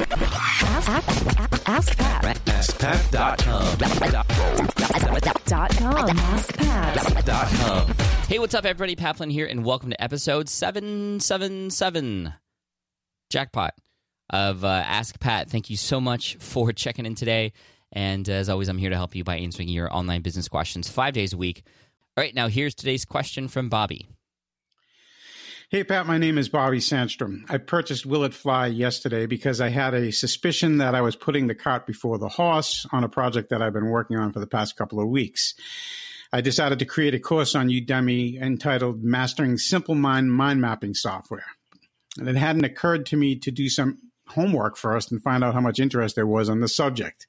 Ask, ask, ask Pat. AskPat.com. Dot com. Ask Pat. Hey, what's up, everybody? Pat Flynn here, and welcome to episode 777 Jackpot of uh, Ask Pat. Thank you so much for checking in today. And as always, I'm here to help you by answering your online business questions five days a week. All right, now here's today's question from Bobby. Hey, Pat, my name is Bobby Sandstrom. I purchased Will It Fly yesterday because I had a suspicion that I was putting the cart before the horse on a project that I've been working on for the past couple of weeks. I decided to create a course on Udemy entitled Mastering Simple Mind Mind Mapping Software. And it hadn't occurred to me to do some homework first and find out how much interest there was on the subject.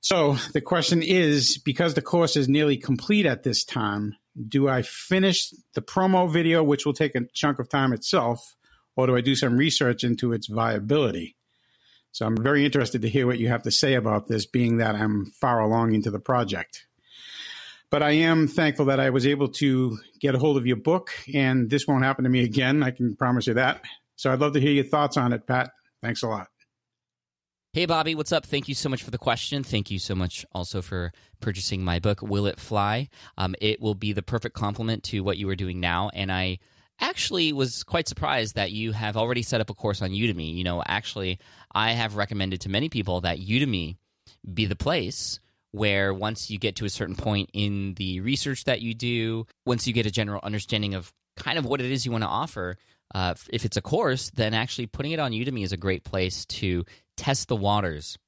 So the question is because the course is nearly complete at this time, do I finish the promo video, which will take a chunk of time itself, or do I do some research into its viability? So I'm very interested to hear what you have to say about this, being that I'm far along into the project. But I am thankful that I was able to get a hold of your book, and this won't happen to me again. I can promise you that. So I'd love to hear your thoughts on it, Pat. Thanks a lot. Hey, Bobby, what's up? Thank you so much for the question. Thank you so much also for purchasing my book, Will It Fly? Um, it will be the perfect complement to what you are doing now. And I actually was quite surprised that you have already set up a course on Udemy. You know, actually, I have recommended to many people that Udemy be the place where once you get to a certain point in the research that you do, once you get a general understanding of kind of what it is you want to offer, uh, if it's a course, then actually putting it on Udemy is a great place to test the waters.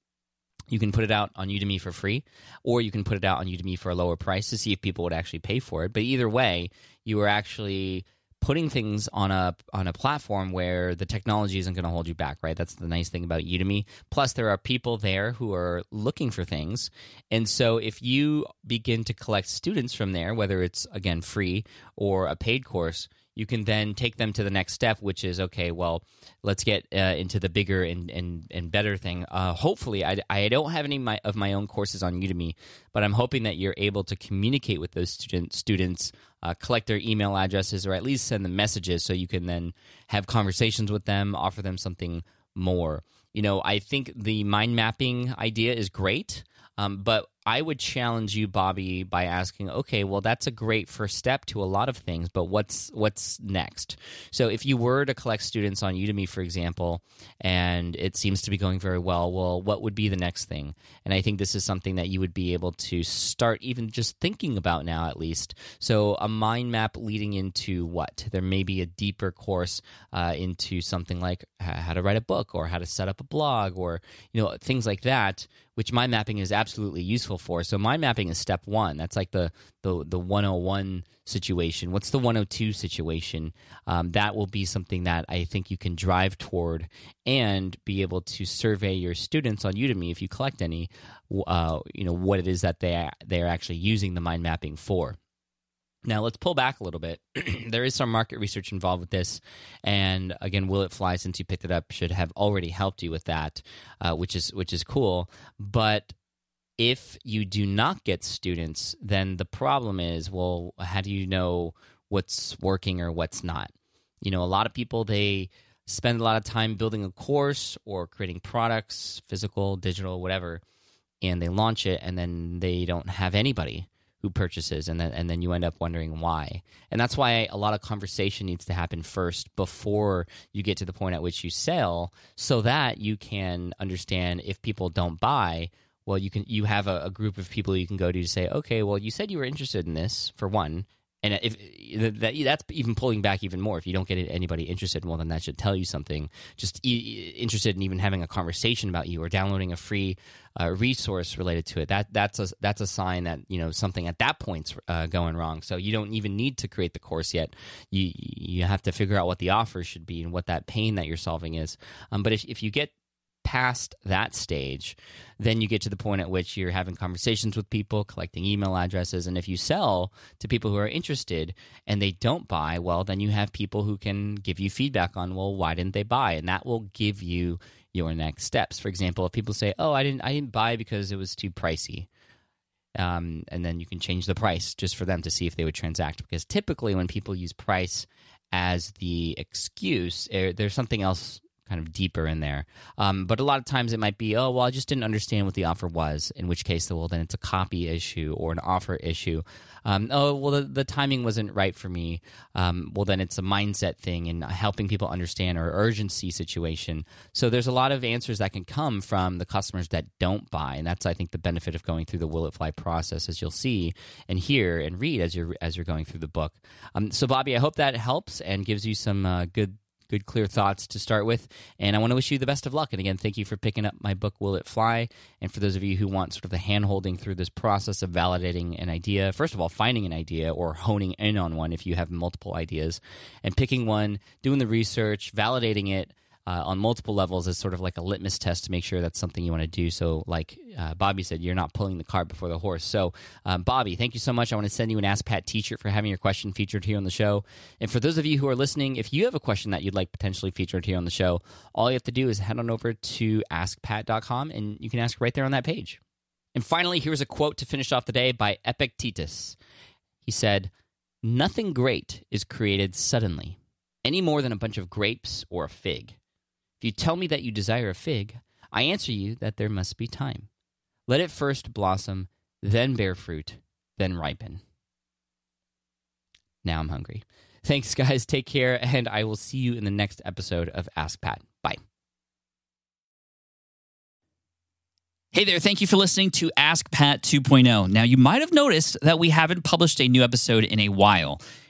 You can put it out on Udemy for free, or you can put it out on Udemy for a lower price to see if people would actually pay for it. But either way, you are actually putting things on a on a platform where the technology isn't going to hold you back, right? That's the nice thing about Udemy. Plus, there are people there who are looking for things, and so if you begin to collect students from there, whether it's again free or a paid course, you can then take them to the next step, which is okay. Well, let's get uh, into the bigger and and, and better thing. Uh, hopefully, I, I don't have any of my, of my own courses on Udemy, but I'm hoping that you're able to communicate with those student, students, uh, collect their email addresses, or at least send them messages, so you can then have conversations with them, offer them something more. You know, I think the mind mapping idea is great. Um, but I would challenge you, Bobby, by asking, okay, well, that's a great first step to a lot of things, but what's what's next? So, if you were to collect students on Udemy, for example, and it seems to be going very well, well, what would be the next thing? And I think this is something that you would be able to start even just thinking about now, at least. So, a mind map leading into what? There may be a deeper course uh, into something like how to write a book or how to set up a blog or you know things like that which mind mapping is absolutely useful for. So mind mapping is step one. That's like the the the 101 situation. What's the 102 situation? Um, that will be something that I think you can drive toward and be able to survey your students on Udemy if you collect any. Uh, you know what it is that they they are actually using the mind mapping for. Now let's pull back a little bit. there is some market research involved with this, and again, will it fly? Since you picked it up, should have already helped you with that, uh, which is which is cool. But if you do not get students, then the problem is, well, how do you know what's working or what's not? You know, a lot of people they spend a lot of time building a course or creating products, physical, digital, whatever, and they launch it, and then they don't have anybody who purchases and then and then you end up wondering why and that's why a lot of conversation needs to happen first before you get to the point at which you sell so that you can understand if people don't buy well you can you have a, a group of people you can go to to say okay well you said you were interested in this for one. And if that that's even pulling back even more. If you don't get anybody interested well then that should tell you something. Just interested in even having a conversation about you or downloading a free uh, resource related to it. That that's a that's a sign that you know something at that point's uh, going wrong. So you don't even need to create the course yet. You you have to figure out what the offer should be and what that pain that you're solving is. Um, but if, if you get past that stage, then you get to the point at which you're having conversations with people, collecting email addresses. And if you sell to people who are interested and they don't buy, well, then you have people who can give you feedback on, well, why didn't they buy? And that will give you your next steps. For example, if people say, oh, I didn't, I didn't buy because it was too pricey. Um, and then you can change the price just for them to see if they would transact. Because typically, when people use price as the excuse, er, there's something else kind of deeper in there. Um, but a lot of times it might be, oh, well, I just didn't understand what the offer was, in which case, well, then it's a copy issue or an offer issue. Um, oh, well, the, the, timing wasn't right for me. Um, well, then it's a mindset thing and helping people understand or urgency situation. So there's a lot of answers that can come from the customers that don't buy. And that's, I think, the benefit of going through the Will It Fly process, as you'll see and hear and read as you're, as you're going through the book. Um, so, Bobby, I hope that helps and gives you some uh, good good, clear thoughts to start with. And I want to wish you the best of luck. And again, thank you for picking up my book, Will It Fly? And for those of you who want sort of the hand holding through this process of validating an idea, first of all, finding an idea or honing in on one if you have multiple ideas, and picking one, doing the research, validating it uh, on multiple levels as sort of like a litmus test to make sure that's something you want to do. So, like uh, Bobby said, you're not pulling the cart before the horse. So, um, Bobby, thank you so much. I want to send you an Ask Pat T-shirt for having your question featured here on the show. And for those of you who are listening, if you have a question that you'd like potentially featured here on the show, all you have to do is head on over to AskPat.com and you can ask right there on that page. And finally, here's a quote to finish off the day by Epictetus. He said, "Nothing great is created suddenly." Any more than a bunch of grapes or a fig. You tell me that you desire a fig, I answer you that there must be time. Let it first blossom, then bear fruit, then ripen. Now I'm hungry. Thanks, guys. Take care, and I will see you in the next episode of Ask Pat. Bye. Hey there, thank you for listening to Ask Pat 2.0. Now, you might have noticed that we haven't published a new episode in a while.